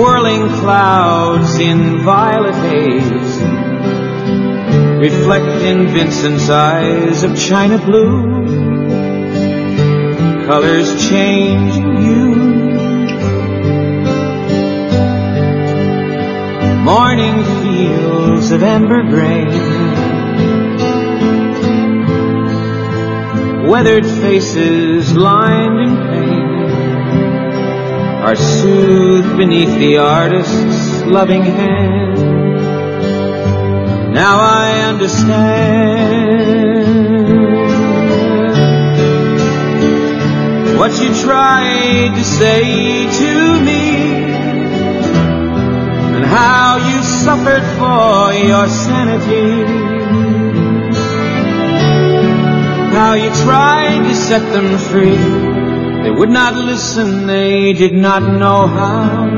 Swirling clouds in violet haze reflect in Vincent's eyes of china blue. Colors change in hue. Morning fields of amber grain. Weathered faces lined in are soothed beneath the artist's loving hand. Now I understand what you tried to say to me and how you suffered for your sanity. How you tried to set them free. They would not listen, they did not know how.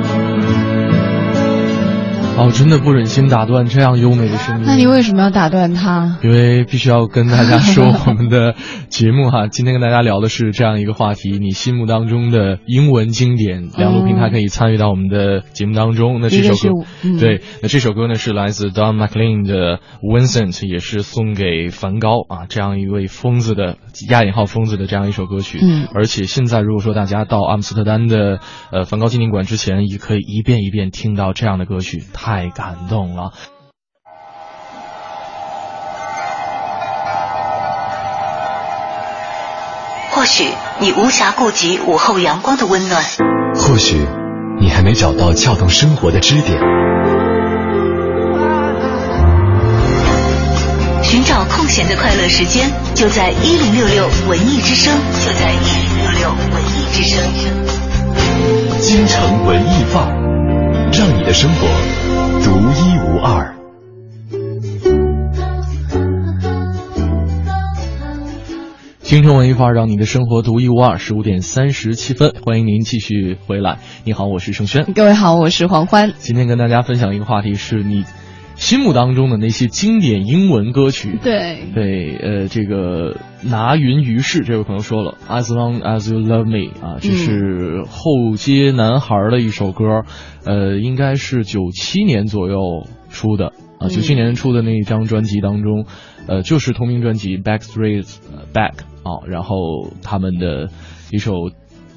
哦，真的不忍心打断这样优美的声音。那你为什么要打断他？因为必须要跟大家说，我们的节目哈，今天跟大家聊的是这样一个话题：你心目当中的英文经典。两路平台可以参与到我们的节目当中。那这首歌，嗯、对，那这首歌呢是来自 Don McLean 的 Vincent，也是送给梵高啊这样一位疯子的亚引号疯子的这样一首歌曲。嗯，而且现在如果说大家到阿姆斯特丹的呃梵高纪念馆之前，也可以一遍一遍听到这样的歌曲。太感动了。或许你无暇顾及午后阳光的温暖，或许你还没找到撬动生活的支点。寻找空闲的快乐时间，就在一零六六文艺之声，就在一零六六文艺之声。京城文艺范儿，让你的生活独一无二。青春文艺范儿，让你的生活独一无二。十五点三十七分，欢迎您继续回来。你好，我是盛轩。各位好，我是黄欢。今天跟大家分享一个话题，是你心目当中的那些经典英文歌曲。对对，呃，这个拿云于世，这位朋友说了，As long as you love me 啊，这是后街男孩的一首歌，呃，应该是九七年左右出的啊，九七年出的那一张专辑当中，呃，就是同名专辑 Backstreet Back 啊，然后他们的一首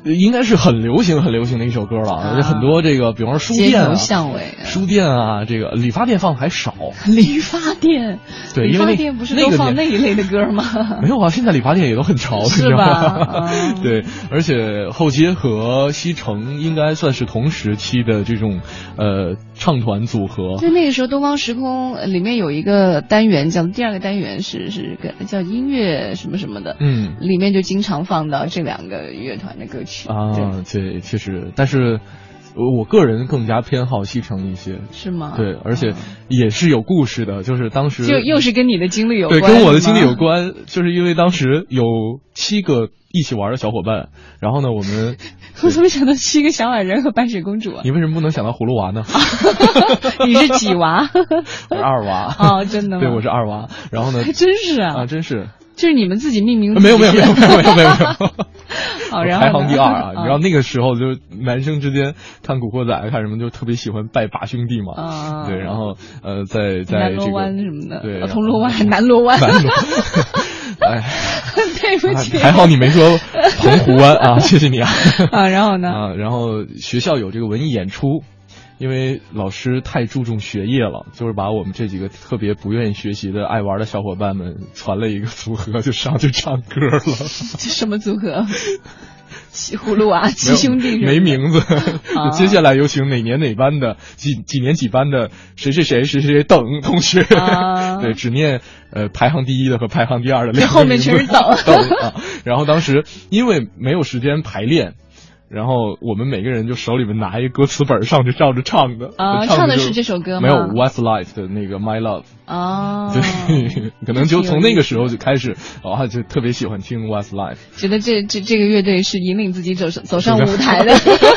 应该是很流行、很流行的一首歌了。啊很多这个，比方说书街头店啊、巷尾，书店啊，这个理发店放的还少。理发店，对，因为理发店不是都放那一类的歌吗？没有啊，现在理发店也都很潮，是吧 对，而且后街和西城应该算是同时期的这种呃唱团组合。就那个时候，东方时空呃里面有一个单元，叫第二个单元是是个叫音乐什么什么的，嗯里面就经常放到这两个乐团的歌曲。对啊，对，确实，但是我我个人更加偏好西城一些。是吗？对，而且也是有故事的，就是当时就又是跟你的经历有对，关，跟我的经历有关，就是因为当时有七个一起玩的小伙伴，然后呢，我们 我怎么想到七个小矮人和白雪公主啊？你为什么不能想到葫芦娃呢？你是几娃？我是二娃。哦，真的吗？对，我是二娃。然后呢？还真是啊，啊，真是。就是你们自己命名没有没有没有没有没有没有没 然后排行第二啊！嗯你知道那个时候就是男生之间看《古惑仔》看什么，就特别喜欢拜把兄弟嘛。啊对，然后呃，在在南锣这个湾什么的，对啊，铜锣湾、南锣湾。南锣。哎，对不起，还好你没说澎湖湾啊，谢谢你啊。啊，然后呢？啊，然后学校有这个文艺演出。因为老师太注重学业了，就是把我们这几个特别不愿意学习的、爱玩的小伙伴们传了一个组合，就上去唱歌了。这什么组合？七葫芦娃、七兄弟没名字。啊接下来有请哪年哪班的几几年几班的谁谁谁谁谁谁等同学。啊对，只念呃排行第一的和排行第二的两个后面全是等等啊。然后当时因为没有时间排练。然后我们每个人就手里面拿一个歌词本上去照着唱的啊，唱的是这首歌吗？没有 Westlife 的那个 My Love 啊，对，可能就从那个时候就开始啊，就特别喜欢听 Westlife，觉得这这这个乐队是引领自己走上走上舞台的，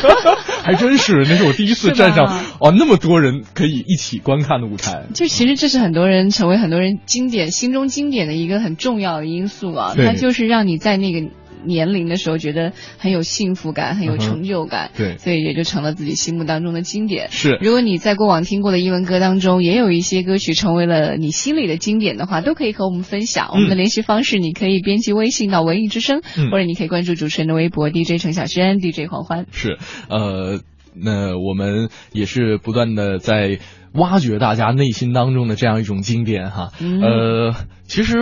还真是，那是我第一次站上哦那么多人可以一起观看的舞台。就其实这是很多人成为很多人经典心中经典的一个很重要的因素啊，它就是让你在那个。年龄的时候觉得很有幸福感，很有成就感，嗯、对，所以也就成了自己心目当中的经典。是，如果你在过往听过的英文歌当中，也有一些歌曲成为了你心里的经典的话，都可以和我们分享。嗯、我们的联系方式，你可以编辑微信到文艺之声，嗯、或者你可以关注主持人的微博 DJ 程小轩、DJ 黄欢。是，呃，那我们也是不断的在挖掘大家内心当中的这样一种经典哈。嗯、呃，其实。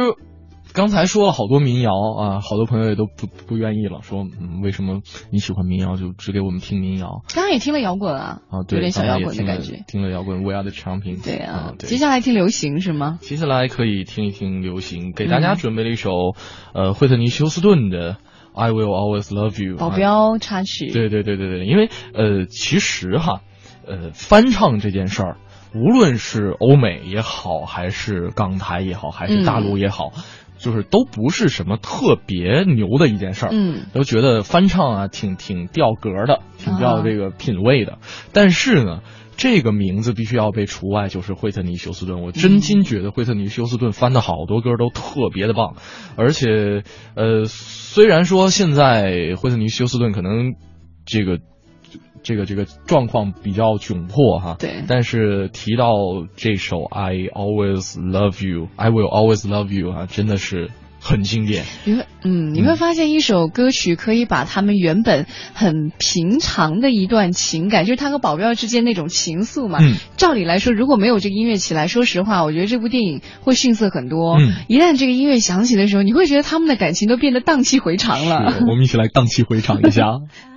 刚才说了好多民谣啊，好多朋友也都不不愿意了，说嗯，为什么你喜欢民谣就只给我们听民谣？刚刚也听了摇滚啊，啊，对，有点小摇滚的感觉。听了摇滚，We Are the Champions。对啊，啊对接下来听流行是吗？接下来可以听一听流行，给大家准备了一首、嗯、呃惠特尼休斯顿的。I will always love you，保镖插曲。对对对对对，因为呃，其实哈，呃，翻唱这件事儿，无论是欧美也好，还是港台也好，还是大陆也好。嗯就是都不是什么特别牛的一件事儿，嗯，都觉得翻唱啊挺挺掉格的，挺掉这个品味的。啊、但是呢，这个名字必须要被除外，就是惠特尼休斯顿。我真心觉得惠特尼休斯顿翻的好多歌都特别的棒，而且呃，虽然说现在惠特尼休斯顿可能这个。这个这个状况比较窘迫哈，对。但是提到这首 I always love you, I will always love you 啊，真的是很经典。你会嗯，你会发现一首歌曲可以把他们原本很平常的一段情感，就是他和保镖之间那种情愫嘛。嗯。照理来说，如果没有这个音乐起来，说实话，我觉得这部电影会逊色很多。嗯。一旦这个音乐响起的时候，你会觉得他们的感情都变得荡气回肠了。我们一起来荡气回肠一下。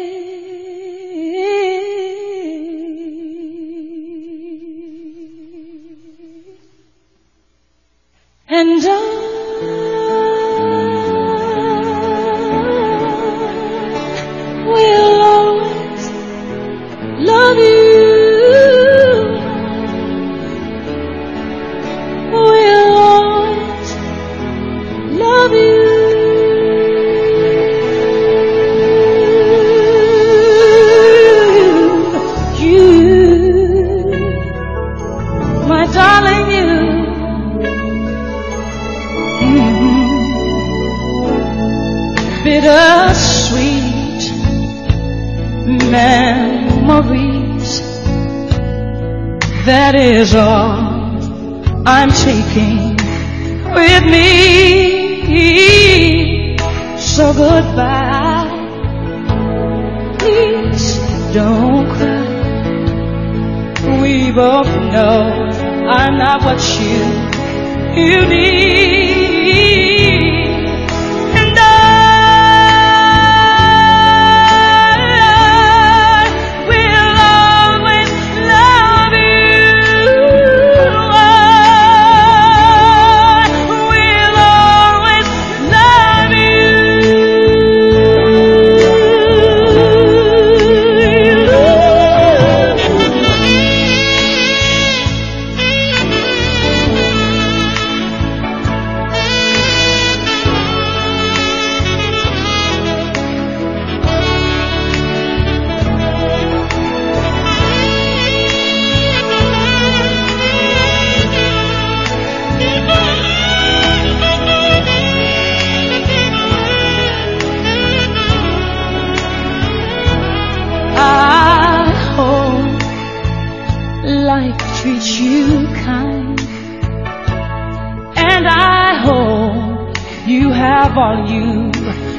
Have all you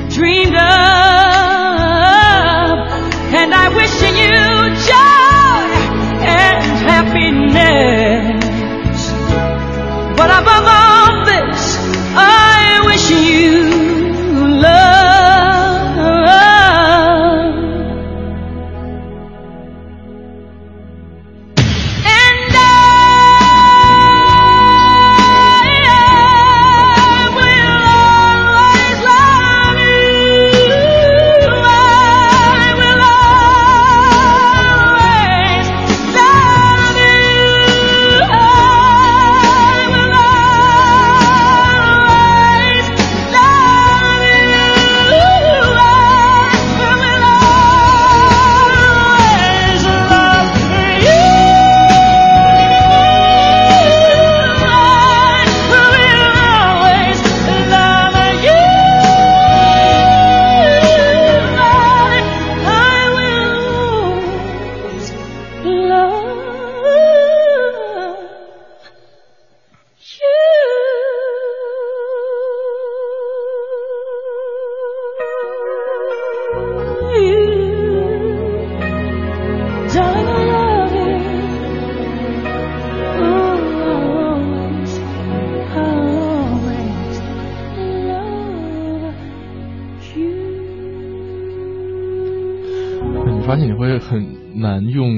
dreamed of. And I wish you joy and happiness. 用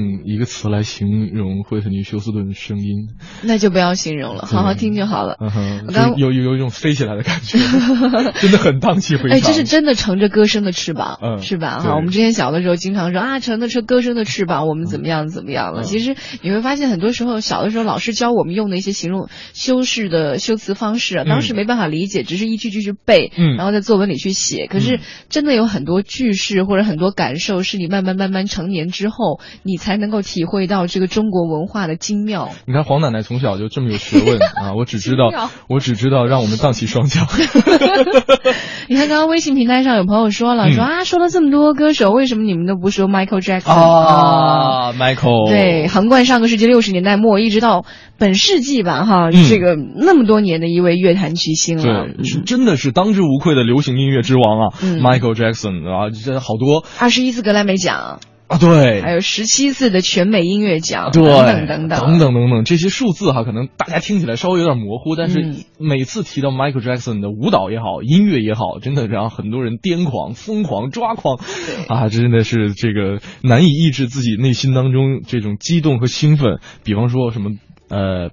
个词来形容惠特尼休斯顿的声音，那就不要形容了，好好听就好了。嗯刚有有有一种飞起来的感觉，真的很荡气回肠。哎，这是真的乘着歌声的翅膀，嗯是吧？哈，我们之前小的时候经常说啊，乘着车歌声的翅膀，我们怎么样怎么样了。嗯其实你会发现，很多时候小的时候老师教我们用的一些形容修饰的修辞方式当时没办法理解，只是一句句去背，嗯然后在作文里去写。可是真的有很多句式或者很多感受，是你慢慢慢慢成年之后，你才能够体会到这个中国文化的精妙。你看黄奶奶从小就这么有学问啊！我只知道，我只知道让我们荡起双桨。你看，刚刚微信平台上有朋友说了，嗯。说啊，说了这么多歌手，为什么你们都不说 Michael Jackson 啊，Michael，对，横贯上个世纪六十年代末，一直到本世纪吧，哈，嗯。这个那么多年的一位乐坛巨星了。对，是真的是当之无愧的流行音乐之王啊、嗯。M i c h a e l Jackson 啊，这好多。二十一次格莱美奖，啊，对，还有十七次的全美音乐奖，对，等等等等。等等等等，这些数字哈，可能大家听起来稍微有点模糊，但是嗯。每次提到 Michael Jackson 的舞蹈也好，音乐也好，真的让很多人癫狂、疯狂、抓狂。啊！真的是这个难以抑制自己内心当中这种激动和兴奋。比方说什么呃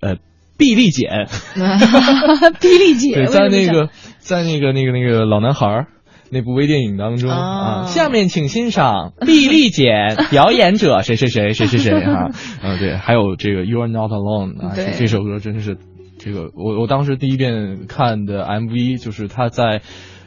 呃，臂力 姐，对，为什么这样在那个在那个那个那个老男孩儿那部微电影当中哦啊，下面请欣赏 丽丽姐表演者谁谁谁谁谁谁哈，啊对，还有这个 You Are Not Alone 啊，这这首歌真是这个我我当时第一遍看的 MV 就是他在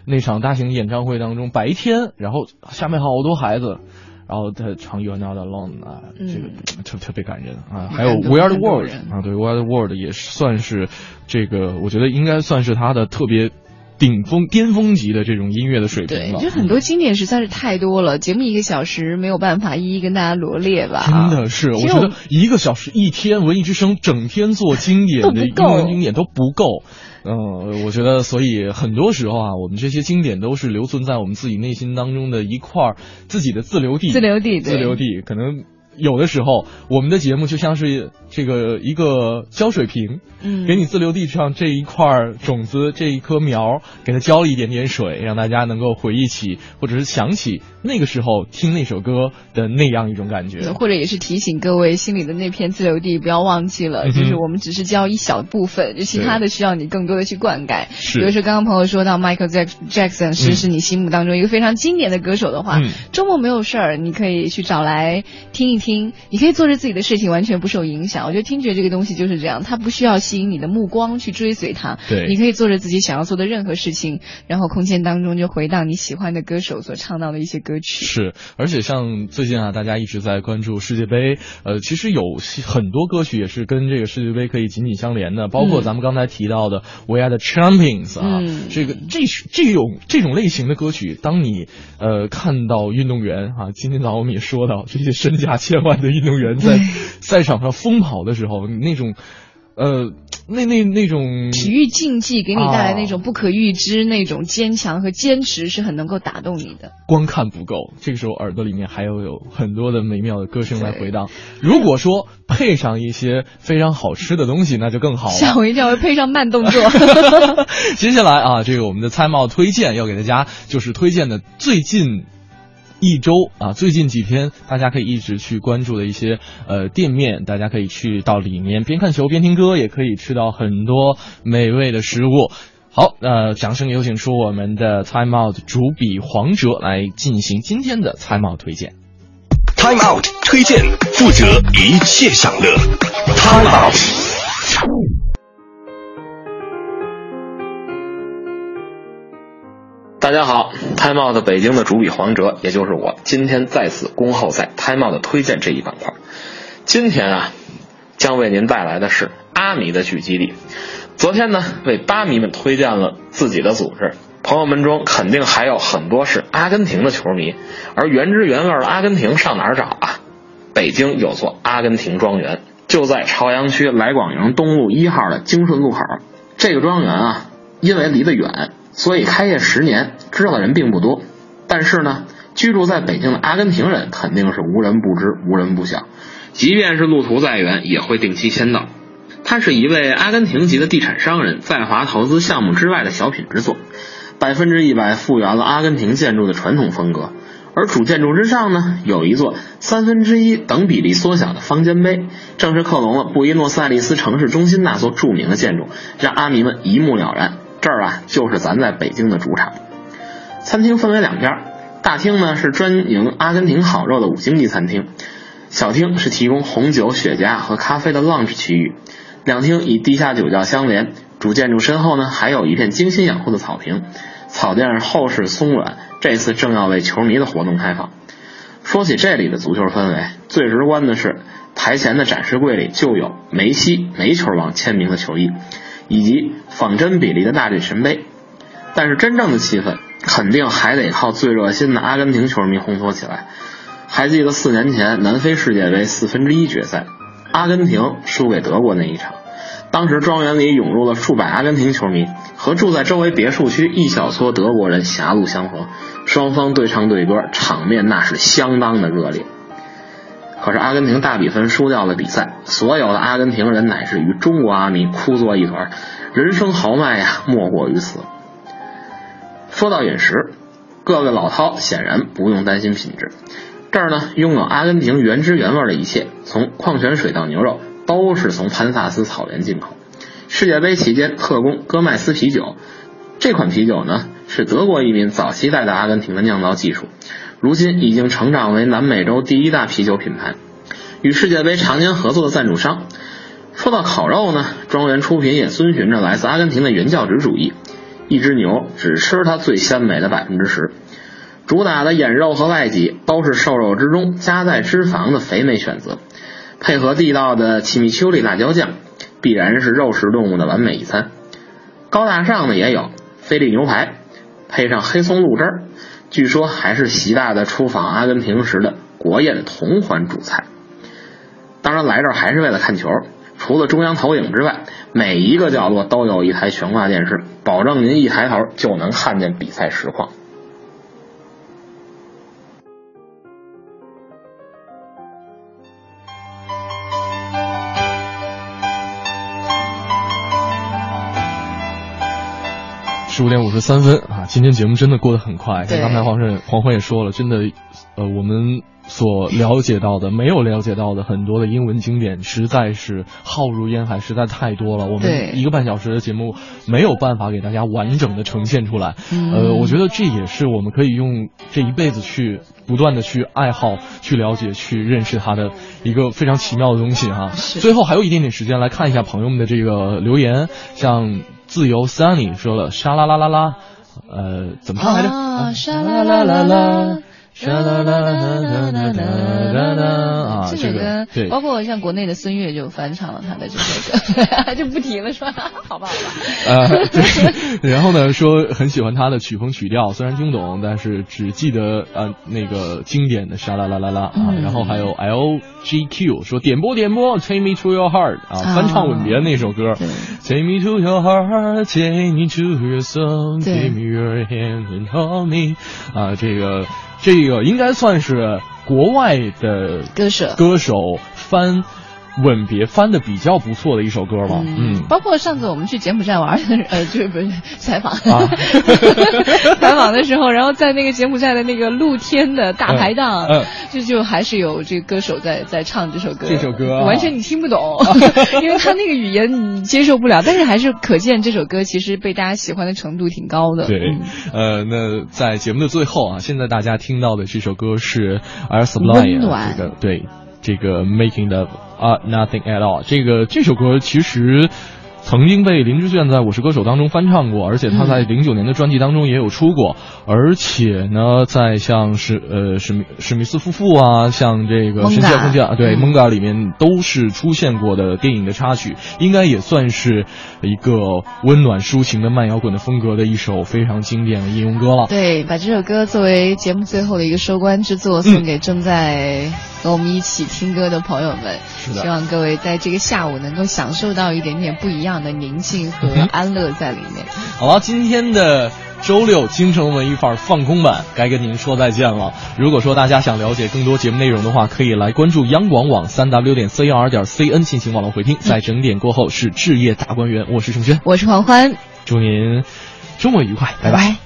那场大型演唱会当中白天，然后下面好多孩子。然后他唱 You Are Not Alone 啊，嗯这个特特别感人啊。还有动 We Are the World 啊，对 We Are the World 也算是这个，我觉得应该算是他的特别顶峰、巅峰级的这种音乐的水平对，了。就很多经典实在是太多了，节目一个小时没有办法一一跟大家罗列吧。真的是，我觉得一个小时一天，文艺之声整天做经典的英文经典都不够。嗯、我觉得，所以很多时候啊，我们这些经典都是留存在我们自己内心当中的一块儿自己的自留地。自留地对自留地，可能有的时候我们的节目就像是这个一个浇水瓶，嗯。给你自留地上这一块儿种子，这一棵苗，给它浇了一点点水，让大家能够回忆起或者是想起那个时候听那首歌的那样一种感觉。或者也是提醒各位心里的那片自留地不要忘记了，嗯就是我们只是浇一小部分，就其他的需要你更多的去灌溉。是。比如说刚刚朋友说到 Michael Jack- Jackson 是、嗯是你心目当中一个非常经典的歌手的话，嗯。周末没有事儿，你可以去找来听一听，你可以做着自己的事情，完全不受影响。我觉得听觉这个东西就是这样，它不需要吸引你的目光去追随它，对你可以做着自己想要做的任何事情，然后空间当中就回荡你喜欢的歌手所唱到的一些歌曲。是，而且像最近啊，大家一直在关注世界杯，呃，其实有很多歌曲也是跟这个世界杯可以紧紧相连的，包括嗯咱们刚才提到的《We Are the Champions》啊，嗯这个这这种这种类型的歌曲，当你呃看到运动员啊，今天早上我们也说到这些身价千万的运动员在赛 场上疯跑的时候，那种呃那那那种体育竞技给你带来啊那种不可预知、那种坚强和坚持，是很能够打动你的。光看不够，这个时候耳朵里面还要有很多的美妙的歌声来回荡。如果说配上一些非常好吃的东西，那就更好了。吓我一跳，会配上慢动作。接下来啊，这个我们的菜帽推荐要给大家就是推荐的最近。一周啊，最近几天大家可以一直去关注的一些呃店面，大家可以去到里面边看球边听歌，也可以吃到很多美味的食物。好，呃，掌声有请出我们的 Time Out 主笔黄哲来进行今天的 Time Out 推荐。Time Out 推荐，负责一切享乐。Time Out。大家好，Time Out 北京的主笔黄哲，也就是我，今天再次恭候在 Time Out 推荐这一板块。今天啊，将为您带来的是阿迷的聚集地。昨天呢，为巴迷们推荐了自己的组织，朋友们中肯定还有很多是阿根廷的球迷，而原汁原味的阿根廷上哪儿找啊？北京有座阿根廷庄园，就在朝阳区来广营东路一号的京顺路口。这个庄园啊，因为离得远，所以开业十年，知道的人并不多。但是呢，居住在北京的阿根廷人肯定是无人不知、无人不晓，即便是路途再远，也会定期签到。他是一位阿根廷籍的地产商人在华投资项目之外的小品之作，百分之一百复原了阿根廷建筑的传统风格。而主建筑之上呢，有一座三分之一等比例缩小的方尖碑，正是克隆了布宜诺斯艾利斯城市中心那座著名的建筑，让阿迷们一目了然。这儿啊，就是咱在北京的主场。餐厅分为两边，大厅呢是专营阿根廷好肉的五星级餐厅，小厅是提供红酒、雪茄和咖啡的 lounge 区域。两厅以地下酒窖相连，主建筑身后呢还有一片精心养护的草坪，草垫是厚实松软，这次正要为球迷的活动开放。说起这里的足球氛围，最直观的是台前的展示柜里就有梅西、梅球王签名的球衣，以及仿真比例的大力神杯。但是真正的气氛肯定还得靠最热心的阿根廷球迷烘托起来。还记得四年前南非世界杯四分之一决赛，阿根廷输给德国那一场，当时庄园里涌入了数百阿根廷球迷，和住在周围别墅区一小撮德国人狭路相逢，双方对唱对歌，场面那是相当的热烈。可是阿根廷大比分输掉了比赛，所有的阿根廷人乃至于中国阿迷哭作一团，人生豪迈呀，莫过于此。说到饮食，各位老饕显然不用担心品质。这儿呢，拥有阿根廷原汁原味的一切，从矿泉水到牛肉，都是从潘萨斯草原进口。世界杯期间特供戈麦斯啤酒，这款啤酒呢是德国移民早期带到阿根廷的酿造技术，如今已经成长为南美洲第一大啤酒品牌，与世界杯常年合作的赞助商。说到烤肉呢，庄园出品也遵循着来自阿根廷的原教旨主义，一只牛只吃它最鲜美的百分之十，主打的眼肉和外脊都是瘦肉之中加在脂肪的肥美选择，配合地道的奇米丘里辣椒酱，必然是肉食动物的完美一餐。高大上的也有，菲力牛排，配上黑松露汁儿，据说还是习大大出访阿根廷时的国宴同款主菜。当然来这儿还是为了看球，除了中央投影之外，每一个角落都有一台悬挂电视，保证您一抬头就能看见比赛实况。十五点五十三分啊！今天节目真的过得很快。对刚才黄胜黄欢也说了，真的，呃，我们所了解到的、没有了解到的很多的英文经典，实在是浩如烟海，实在太多了。我们一个半小时的节目没有办法给大家完整的呈现出来。嗯呃，我觉得这也是我们可以用这一辈子去不断的去爱好、去了解、去认识它的一个非常奇妙的东西哈。最后还有一点点时间来看一下朋友们的这个留言，像自由 Sunny 说了沙啦啦啦啦，呃，怎么唱来着？啦啦啦啦。啦啦啦啦啦啦啦啦啊，这首歌个对，包括像国内的孙悦就翻唱了他的这首歌，就不提了是吧？好吧，好吧。呃，对，然后呢，说很喜欢他的曲风曲调，虽然听不懂，但是只记得呃那个经典的沙啦啦啦啦啊。然后还有 LGQ 说点播点播，Take Me to Your Heart 啊，翻唱吻别那首歌，Take Me to Your Heart，Take Me to Your Soul, Take Me Your Hand and Hold Me 啊，这个这个应该算是国外的歌手歌手翻。吻别翻的比较不错的一首歌吧，嗯，包括上次我们去柬埔寨玩的，呃，就是不是 采访，啊 采访的时候，然后在那个柬埔寨的那个露天的大排档，嗯嗯。就就还是有这个歌手在在唱这首歌，这首歌啊。完全你听不懂，因为他那个语言你接受不了，但是还是可见这首歌其实被大家喜欢的程度挺高的。对嗯，呃，那在节目的最后啊，现在大家听到的这首歌是 Air 温 Supply 这个对这个 Making the 啊 Nothing at All 这个这首歌其实。曾经被林志炫在《我是歌手》当中翻唱过，而且他在零九年的专辑当中也有出过，而且呢，在像是呃史密史密斯夫妇啊，像这个神奇空间对嗯蒙嘎里面都是出现过的电影的插曲，应该也算是一个温暖抒情的慢摇滚的风格的一首非常经典的应用歌了。对，把这首歌作为节目最后的一个收官之作，送给正在和我们一起听歌的朋友们。是的希望各位在这个下午能够享受到一点点不一样的宁静和安乐在里面。好了，今天的周六京城文艺范儿放空版该跟您说再见了。如果说大家想了解更多节目内容的话，可以来关注央广网三 w 点 c r 点 c n 进行网络回听。在整点过后是置业大观园，我是盛轩，我是黄欢，祝您周末愉快，拜拜。